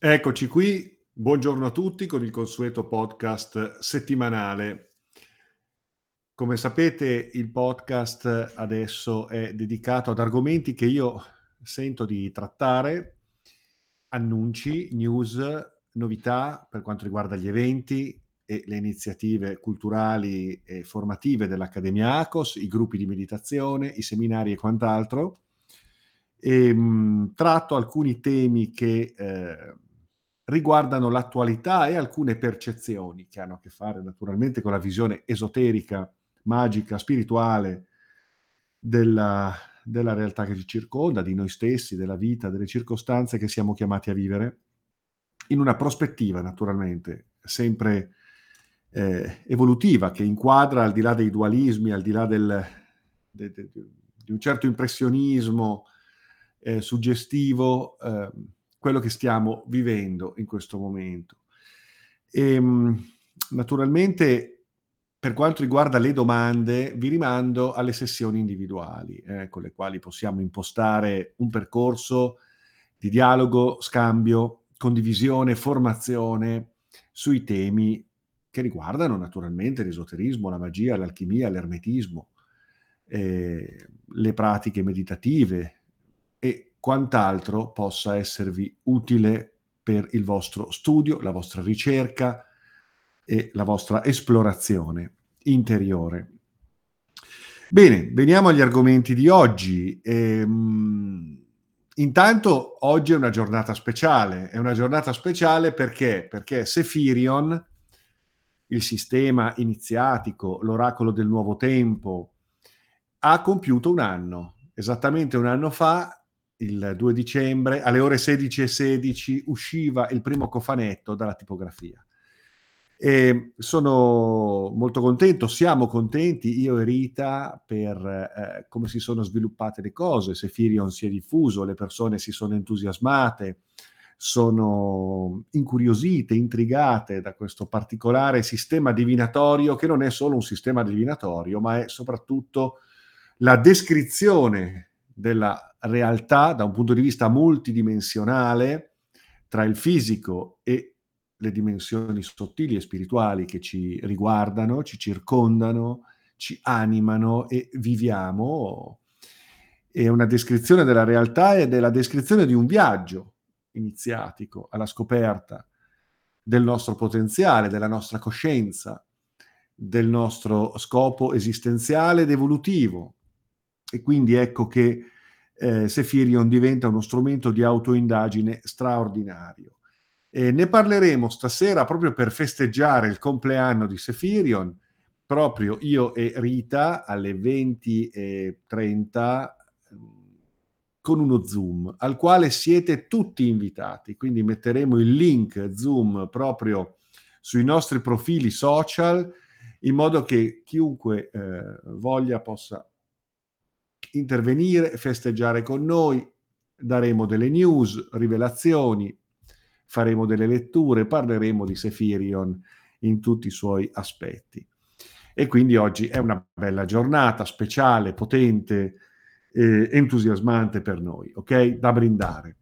Eccoci qui, buongiorno a tutti con il consueto podcast settimanale. Come sapete il podcast adesso è dedicato ad argomenti che io sento di trattare, annunci, news, novità per quanto riguarda gli eventi e le iniziative culturali e formative dell'Accademia ACOS, i gruppi di meditazione, i seminari e quant'altro. E, mh, tratto alcuni temi che eh, riguardano l'attualità e alcune percezioni che hanno a che fare naturalmente con la visione esoterica, magica, spirituale della, della realtà che ci circonda, di noi stessi, della vita, delle circostanze che siamo chiamati a vivere, in una prospettiva naturalmente sempre eh, evolutiva, che inquadra al di là dei dualismi, al di là del, de, de, de, di un certo impressionismo eh, suggestivo, eh, quello che stiamo vivendo in questo momento. E, ehm, naturalmente, per quanto riguarda le domande, vi rimando alle sessioni individuali, eh, con le quali possiamo impostare un percorso di dialogo, scambio, condivisione, formazione sui temi che riguardano naturalmente l'esoterismo, la magia, l'alchimia, l'ermetismo, eh, le pratiche meditative e quant'altro possa esservi utile per il vostro studio, la vostra ricerca e la vostra esplorazione interiore. Bene, veniamo agli argomenti di oggi. Ehm, intanto oggi è una giornata speciale, è una giornata speciale perché? Perché Sefirion, il sistema iniziatico, l'oracolo del nuovo tempo, ha compiuto un anno. Esattamente un anno fa il 2 dicembre alle ore 16.16 usciva il primo cofanetto dalla tipografia. E sono molto contento, siamo contenti, io e Rita, per eh, come si sono sviluppate le cose, se Firion si è diffuso, le persone si sono entusiasmate, sono incuriosite, intrigate da questo particolare sistema divinatorio che non è solo un sistema divinatorio, ma è soprattutto la descrizione della realtà da un punto di vista multidimensionale tra il fisico e le dimensioni sottili e spirituali che ci riguardano, ci circondano, ci animano e viviamo. È una descrizione della realtà e della descrizione di un viaggio iniziatico alla scoperta del nostro potenziale, della nostra coscienza, del nostro scopo esistenziale ed evolutivo. E quindi ecco che eh, Sefirion diventa uno strumento di autoindagine straordinario. E ne parleremo stasera proprio per festeggiare il compleanno di Sefirion, proprio io e Rita alle 20.30 con uno Zoom al quale siete tutti invitati, quindi metteremo il link Zoom proprio sui nostri profili social in modo che chiunque eh, voglia possa intervenire, festeggiare con noi, daremo delle news, rivelazioni, faremo delle letture, parleremo di Sefirion in tutti i suoi aspetti. E quindi oggi è una bella giornata speciale, potente, eh, entusiasmante per noi, ok? Da brindare.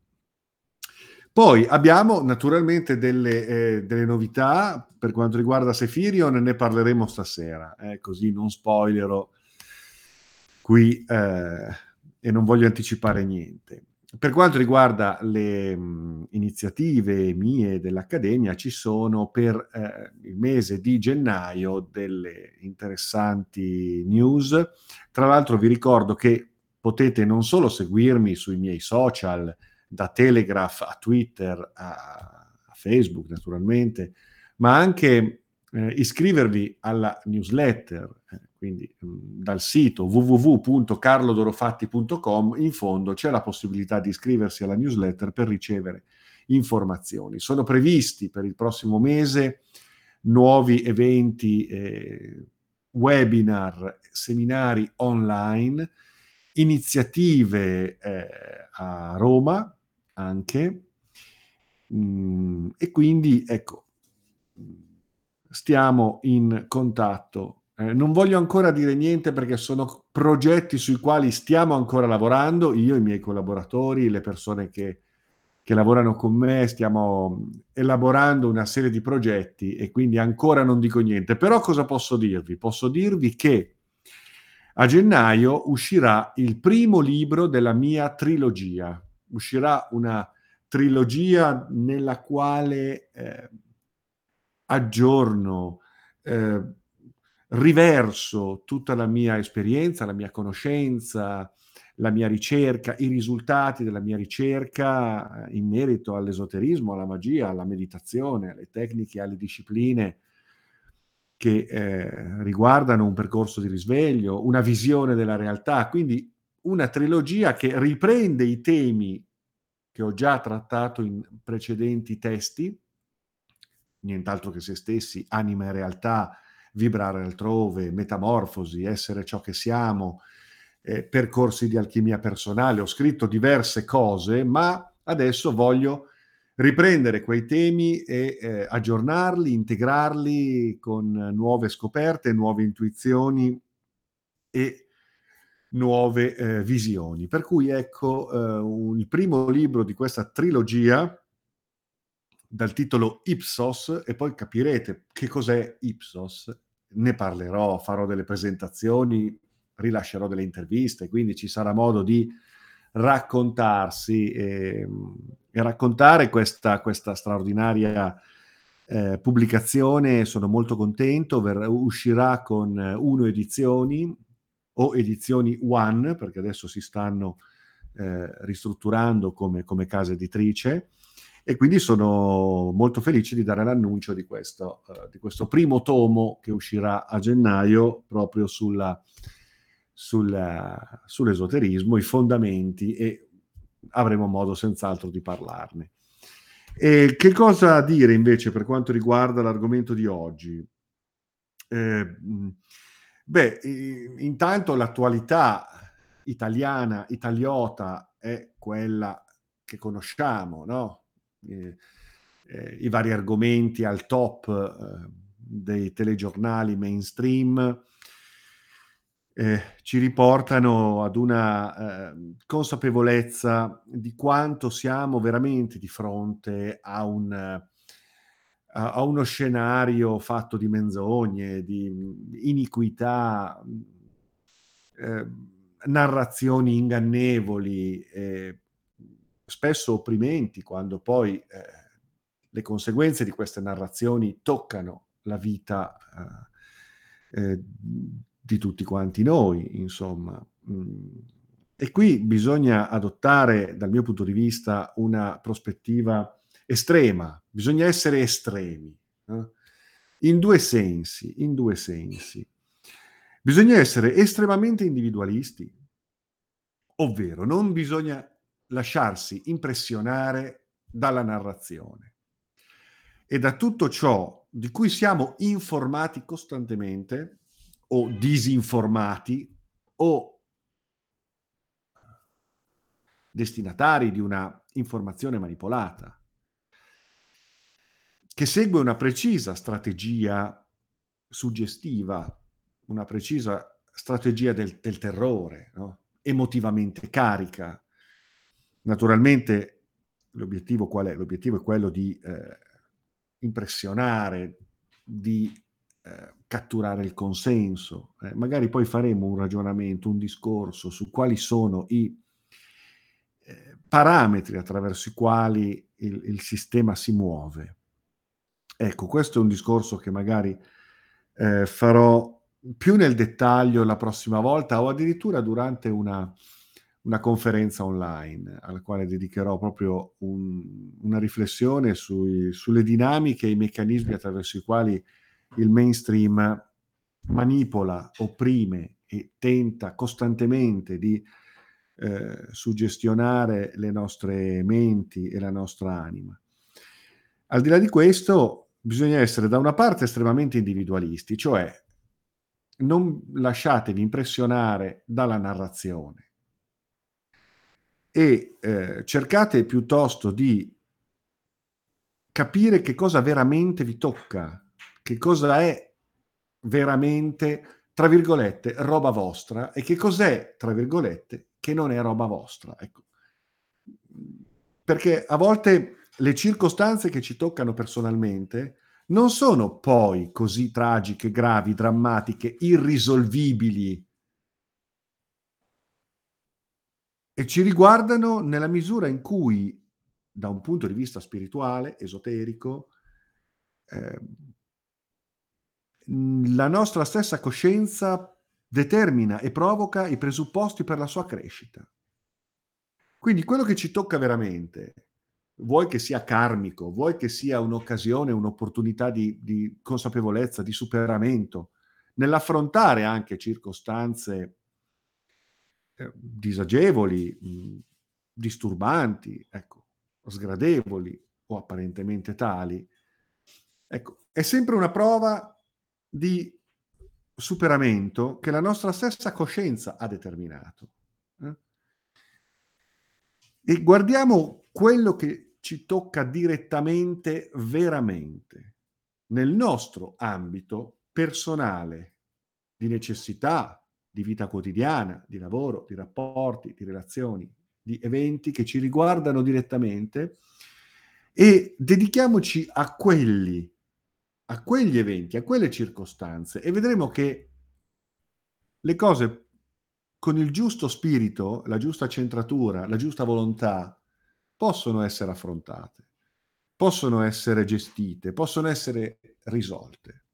Poi abbiamo naturalmente delle, eh, delle, novità per quanto riguarda Sefirion, ne parleremo stasera, eh, così non spoilerò qui eh, e non voglio anticipare niente. Per quanto riguarda le mh, iniziative mie dell'Accademia, ci sono per eh, il mese di gennaio delle interessanti news. Tra l'altro vi ricordo che potete non solo seguirmi sui miei social, da Telegraph a Twitter a, a Facebook naturalmente, ma anche eh, iscrivervi alla newsletter, eh, quindi dal sito www.carlodorofatti.com, in fondo c'è la possibilità di iscriversi alla newsletter per ricevere informazioni. Sono previsti per il prossimo mese nuovi eventi, eh, webinar, seminari online, iniziative eh, a Roma anche, mm, e quindi ecco stiamo in contatto. Eh, non voglio ancora dire niente perché sono progetti sui quali stiamo ancora lavorando, io, i miei collaboratori, le persone che che lavorano con me, stiamo elaborando una serie di progetti e quindi ancora non dico niente. Però cosa posso dirvi? Posso dirvi che a gennaio uscirà il primo libro della mia trilogia. Uscirà una trilogia nella quale eh, aggiorno, eh, riverso tutta la mia esperienza, la mia conoscenza, la mia ricerca, i risultati della mia ricerca eh, in merito all'esoterismo, alla magia, alla meditazione, alle tecniche, alle discipline che eh, riguardano un percorso di risveglio, una visione della realtà, quindi una trilogia che riprende i temi che ho già trattato in precedenti testi, nient'altro che se stessi, anima e realtà, vibrare altrove, metamorfosi, essere ciò che siamo, eh, percorsi di alchimia personale, ho scritto diverse cose, ma adesso voglio riprendere quei temi e eh, aggiornarli, integrarli con nuove scoperte, nuove intuizioni e nuove eh, visioni. Per cui ecco eh, un, il primo libro di questa trilogia dal titolo Ipsos e poi capirete che cos'è Ipsos. Ne parlerò, farò delle presentazioni, rilascerò delle interviste, quindi ci sarà modo di raccontarsi e, e raccontare questa, questa straordinaria eh, pubblicazione. Sono molto contento, ver- uscirà con uno edizioni o edizioni One, perché adesso si stanno eh, ristrutturando come, come casa editrice e quindi sono molto felice di dare l'annuncio di questo, uh, di questo primo tomo che uscirà a gennaio proprio sulla, sulla, sull'esoterismo, i fondamenti e avremo modo senz'altro di parlarne. E che cosa dire invece per quanto riguarda l'argomento di oggi? Eh, beh, intanto l'attualità italiana, italiota, è quella che conosciamo, no? Eh, eh, I vari argomenti al top eh, dei telegiornali mainstream, eh, ci riportano ad una consapevolezza di quanto siamo veramente di fronte a, un, a uno scenario fatto di menzogne, di iniquità, eh, narrazioni ingannevoli, eh, spesso opprimenti, quando poi eh, le conseguenze di queste narrazioni toccano la vita eh, eh, di tutti quanti noi, insomma. Mm. E qui bisogna adottare, dal mio punto di vista, una prospettiva estrema, bisogna essere estremi, eh? in due sensi, in due sensi. Bisogna essere estremamente individualisti, ovvero non bisogna lasciarsi impressionare dalla narrazione e da tutto ciò di cui siamo informati costantemente o disinformati o destinatari di una informazione manipolata, che segue una precisa strategia suggestiva, una precisa strategia del, del terrore, no? emotivamente carica. Naturalmente l'obiettivo qual è? L'obiettivo è quello di eh, impressionare, di eh, catturare il consenso. Eh, magari poi faremo un ragionamento, un discorso su quali sono i eh, parametri attraverso i quali il, il, sistema si muove. Ecco, questo è un discorso che magari eh, farò più nel dettaglio la prossima volta o addirittura durante una, una conferenza online alla quale dedicherò proprio un, una riflessione sui, sulle dinamiche e i meccanismi attraverso i quali il mainstream manipola, opprime e tenta costantemente di eh, suggestionare le nostre menti e la nostra anima. Al di là di questo, bisogna essere da una parte estremamente individualisti, cioè non lasciatevi impressionare dalla narrazione e eh, cercate piuttosto di capire che cosa veramente vi tocca, che cosa è veramente, tra virgolette, roba vostra e che cos'è, tra virgolette, che non è roba vostra. Ecco. perché a volte le circostanze che ci toccano personalmente non sono poi così tragiche, gravi, drammatiche, irrisolvibili e ci riguardano nella misura in cui, da un punto di vista spirituale, esoterico, eh, la nostra stessa coscienza determina e provoca i presupposti per la sua crescita. Quindi quello che ci tocca veramente, vuoi che sia karmico, vuoi che sia un'occasione, un'opportunità di, di consapevolezza, di superamento, nell'affrontare anche circostanze eh, disagevoli, disturbanti, ecco, sgradevoli o apparentemente tali, ecco, è sempre una prova di superamento che la nostra stessa coscienza ha determinato. Eh? E guardiamo quello che ci tocca direttamente, veramente, nel nostro ambito personale, di necessità, di vita quotidiana, di lavoro, di rapporti, di relazioni, di eventi che ci riguardano direttamente e dedichiamoci a quelli, a quegli eventi, a quelle circostanze e vedremo che le cose con il giusto spirito, la giusta centratura, la giusta volontà, possono essere affrontate, possono essere gestite, possono essere risolte.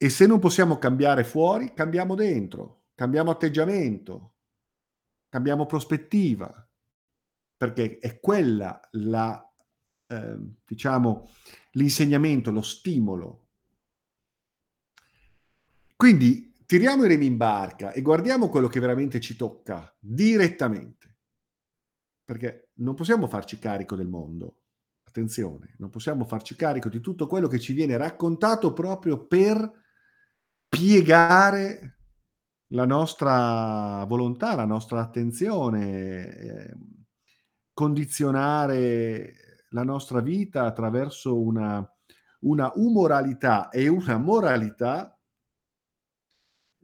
E se non possiamo cambiare fuori, cambiamo dentro, cambiamo atteggiamento, cambiamo prospettiva, perché è quella la, eh, diciamo, l'insegnamento, lo stimolo. Quindi tiriamo i remi in barca e guardiamo quello che veramente ci tocca direttamente, perché non possiamo farci carico del mondo. Attenzione, non possiamo farci carico di tutto quello che ci viene raccontato proprio per piegare la nostra volontà, la nostra attenzione, eh, condizionare la nostra vita attraverso una, una umoralità e una moralità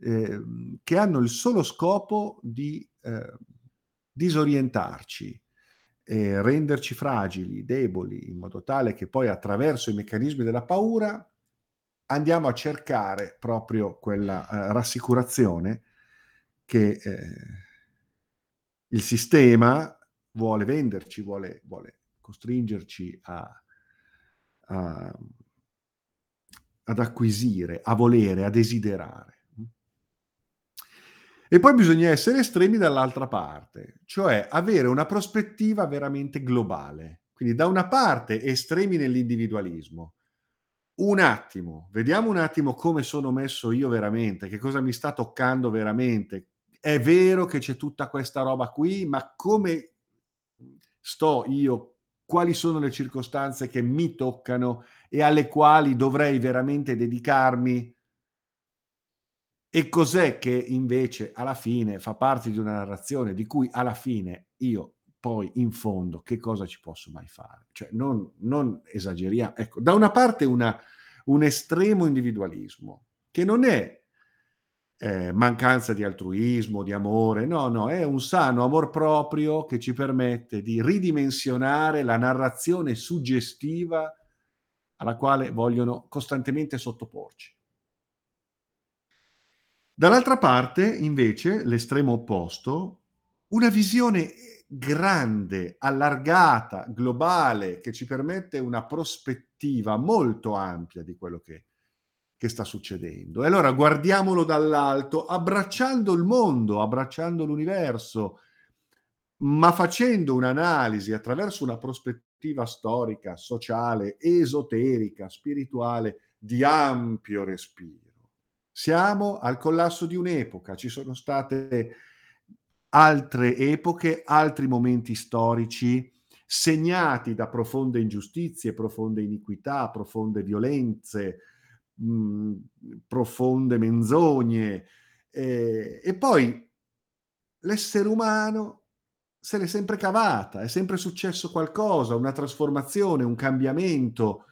eh, che hanno il solo scopo di eh, disorientarci, renderci fragili, deboli, in modo tale che poi attraverso i meccanismi della paura andiamo a cercare proprio quella uh, rassicurazione che eh, il sistema vuole venderci, vuole, vuole costringerci a, a, ad acquisire, a volere, a desiderare. E poi bisogna essere estremi dall'altra parte, cioè avere una prospettiva veramente globale. Quindi da una parte estremi nell'individualismo, un attimo, vediamo un attimo come sono messo io veramente, che cosa mi sta toccando veramente. È vero che c'è tutta questa roba qui, ma come sto io? Quali sono le circostanze che mi toccano e alle quali dovrei veramente dedicarmi? E cos'è che invece alla fine fa parte di una narrazione di cui alla fine io poi in fondo che cosa ci posso mai fare? Cioè non, non esageriamo. Ecco, da una parte una, un estremo individualismo, che non è eh, mancanza di altruismo, di amore, no, no, è un sano amor proprio che ci permette di ridimensionare la narrazione suggestiva alla quale vogliono costantemente sottoporci. Dall'altra parte, invece, l'estremo opposto, una visione grande, allargata, globale, che ci permette una prospettiva molto ampia di quello che, che sta succedendo. E allora guardiamolo dall'alto, abbracciando il mondo, abbracciando l'universo, ma facendo un'analisi attraverso una prospettiva storica, sociale, esoterica, spirituale, di ampio respiro. Siamo al collasso di un'epoca, ci sono state altre epoche, altri momenti storici segnati da profonde ingiustizie, profonde iniquità, profonde violenze, mh, mm, profonde menzogne. Eh, e poi l'essere umano se l'è sempre cavata, è sempre successo qualcosa, una trasformazione, un cambiamento,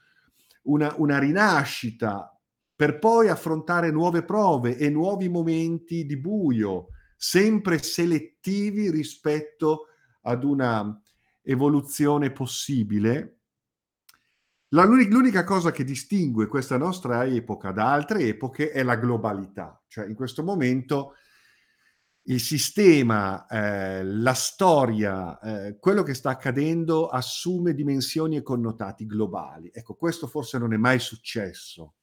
una, una rinascita, per poi affrontare nuove prove e nuovi momenti di buio, sempre selettivi rispetto ad una evoluzione possibile, l'unica cosa che distingue questa nostra epoca da altre epoche è la globalità, cioè in questo momento il sistema, eh, la storia, eh, quello che sta accadendo assume dimensioni e connotati globali. Ecco, questo forse non è mai successo.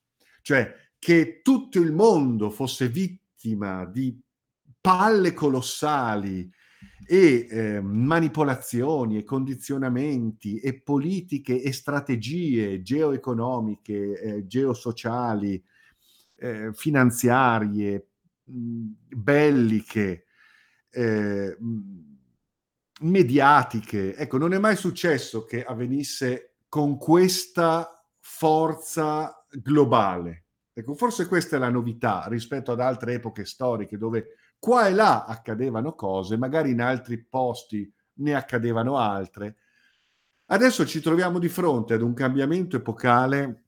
Cioè che tutto il mondo fosse vittima di palle colossali e eh, manipolazioni e condizionamenti e politiche e strategie geoeconomiche, eh, geosociali, eh, finanziarie, belliche, eh, mediatiche. Ecco, non è mai successo che avvenisse con questa forza globale. Ecco, forse questa è la novità rispetto ad altre epoche storiche dove qua e là accadevano cose, magari in altri posti ne accadevano altre. Adesso ci troviamo di fronte ad un cambiamento epocale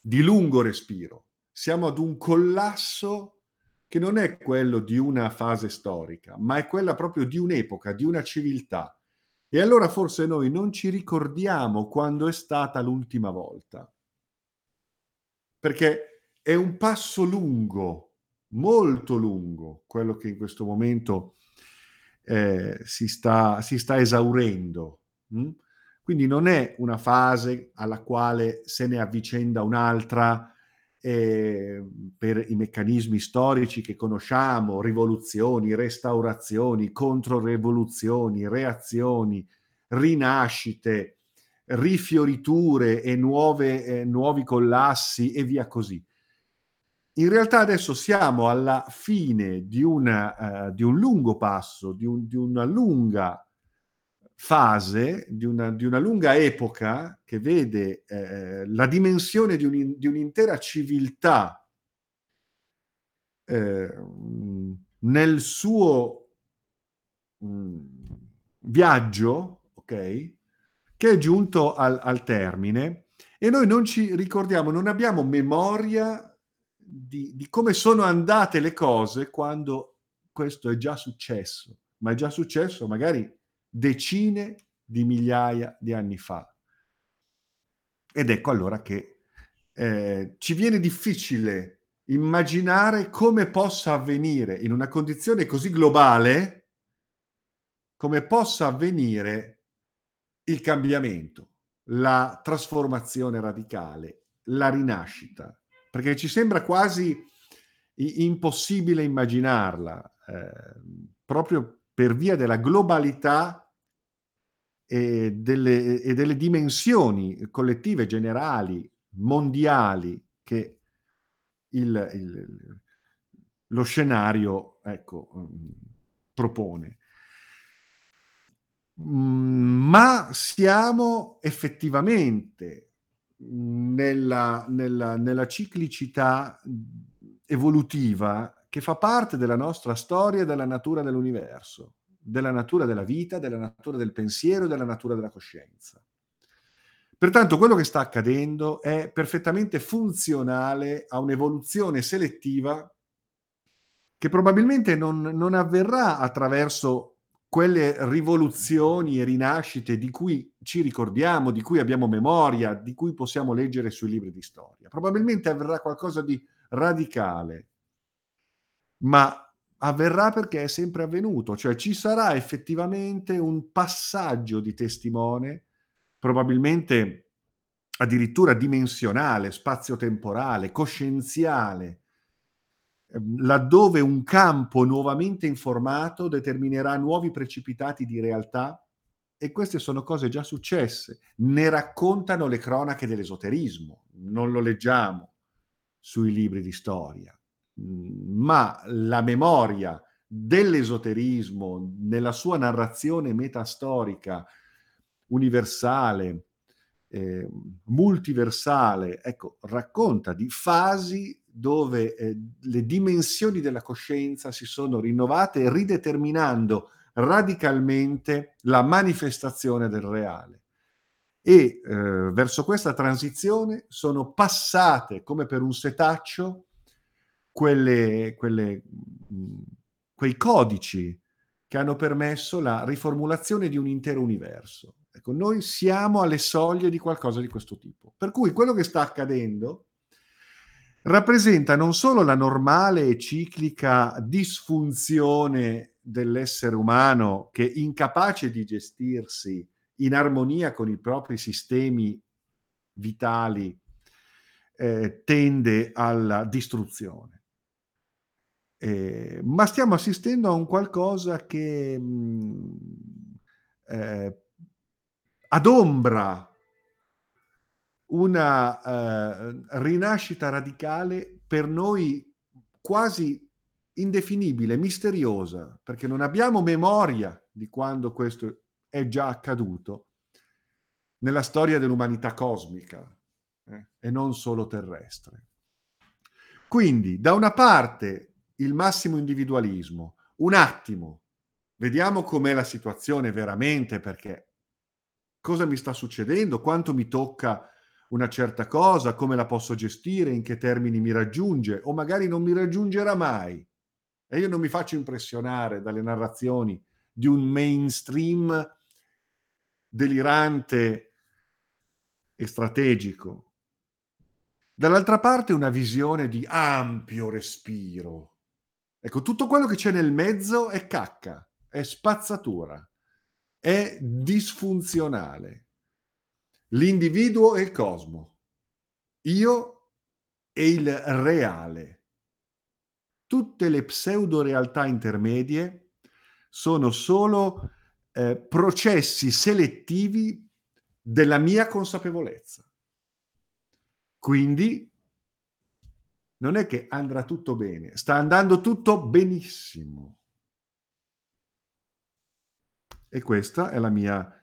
di lungo respiro. Siamo ad un collasso che non è quello di una fase storica, ma è quella proprio di un'epoca, di una civiltà. E allora forse noi non ci ricordiamo quando è stata l'ultima volta. Perché è un passo lungo, molto lungo, quello che in questo momento eh, si, sta, si, sta, esaurendo. Hm? Quindi non è una fase alla quale se ne avvicenda un'altra eh, per i meccanismi storici che conosciamo, rivoluzioni, restaurazioni, controrevoluzioni, reazioni, rinascite, rifioriture e nuove, eh, nuovi collassi e via così. In realtà adesso siamo alla fine di, una, uh, di un lungo passo, di, un, di una lunga fase, di una, di una, lunga epoca che vede eh, la dimensione di, un, un'intera civiltà eh, nel suo mh, mm, viaggio, ok, che è giunto al, al, termine. E noi non ci ricordiamo, non abbiamo memoria di, di come sono andate le cose quando questo è già successo, ma è già successo magari decine di migliaia di anni fa. Ed ecco allora che eh, ci viene difficile immaginare come possa avvenire in una condizione così globale, come possa avvenire il cambiamento, la trasformazione radicale, la rinascita, perché ci sembra quasi impossibile immaginarla, eh, proprio per via della globalità e delle, e delle dimensioni collettive, generali, mondiali che il, il, lo scenario ecco, propone. Mm, ma siamo effettivamente nella, nella, nella ciclicità evolutiva che fa parte della nostra storia della natura dell'universo, della natura della vita, della natura del pensiero della natura della coscienza. Pertanto quello che sta accadendo è perfettamente funzionale a un'evoluzione selettiva che probabilmente non, non avverrà attraverso quelle rivoluzioni e rinascite di cui ci ricordiamo, di cui abbiamo memoria, di cui possiamo leggere sui libri di storia. Probabilmente avverrà qualcosa di radicale, ma avverrà perché è sempre avvenuto, cioè ci sarà effettivamente un passaggio di testimone, probabilmente addirittura dimensionale, spazio-temporale, coscienziale, laddove un campo nuovamente informato determinerà nuovi precipitati di realtà e queste sono cose già successe, ne raccontano le cronache dell'esoterismo, non lo leggiamo sui libri di storia. Mhmm, ma la memoria dell'esoterismo nella sua narrazione metastorica universale, eh, multiversale, ecco, racconta di fasi dove eh, le dimensioni della coscienza si sono rinnovate rideterminando radicalmente la manifestazione del reale. E eh, verso questa transizione sono passate come per un setaccio quelle, quelle, mhmm, quei codici che hanno permesso la riformulazione di un intero universo. Ecco, noi siamo alle soglie di qualcosa di questo tipo. Per cui quello che sta accadendo rappresenta non solo la normale e ciclica disfunzione dell'essere umano che incapace di gestirsi in armonia con i propri sistemi vitali eh, tende alla distruzione. Eh, ma stiamo assistendo a un qualcosa che mh, mm, eh, adombra una eh, rinascita radicale per noi quasi indefinibile, misteriosa, perché non abbiamo memoria di quando questo è già accaduto nella storia dell'umanità cosmica eh, e non solo terrestre. Quindi, da una parte, il massimo individualismo, un attimo, vediamo com'è la situazione veramente, perché cosa mi sta succedendo, quanto mi tocca una certa cosa, come la posso gestire, in che termini mi raggiunge, o magari non mi raggiungerà mai. E io non mi faccio impressionare dalle narrazioni di un mainstream delirante e strategico. Dall'altra parte una visione di ampio respiro. Ecco, tutto quello che c'è nel mezzo è cacca, è spazzatura, è disfunzionale. L'individuo e il cosmo, io e il reale. Tutte le pseudo-realtà intermedie sono solo eh, processi selettivi della mia consapevolezza. Quindi non è che andrà tutto bene, sta andando tutto benissimo. E questa è la mia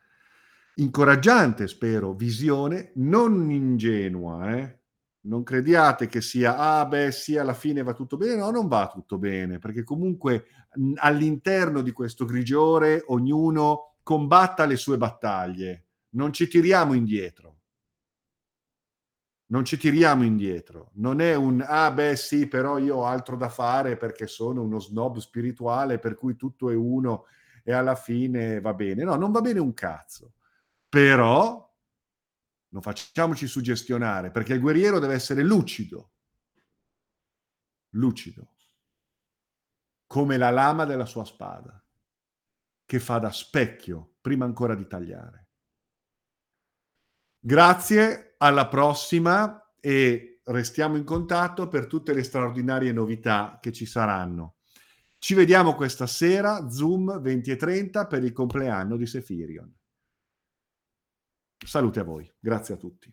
incoraggiante, spero, visione, non ingenua, eh? non crediate che sia, ah beh sì, alla fine va tutto bene, no, non va tutto bene, perché comunque all'interno di questo grigiore ognuno combatta le sue battaglie, non ci tiriamo indietro. Non ci tiriamo indietro, non è un ah beh sì, però io ho altro da fare perché sono uno snob spirituale per cui tutto è uno e alla fine va bene. No, non va bene un cazzo. Però non facciamoci suggestionare, perché il guerriero deve essere lucido, lucido, come la lama della sua spada, che fa da specchio prima ancora di tagliare. Grazie, alla prossima e restiamo in contatto per tutte le straordinarie novità che ci saranno. Ci vediamo questa sera, Zoom 20 e 30 per il compleanno di Sefirion. Salute a voi, grazie a tutti.